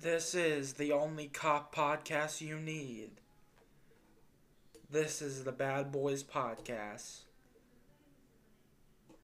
This is the only cop podcast you need. This is the Bad Boys Podcast.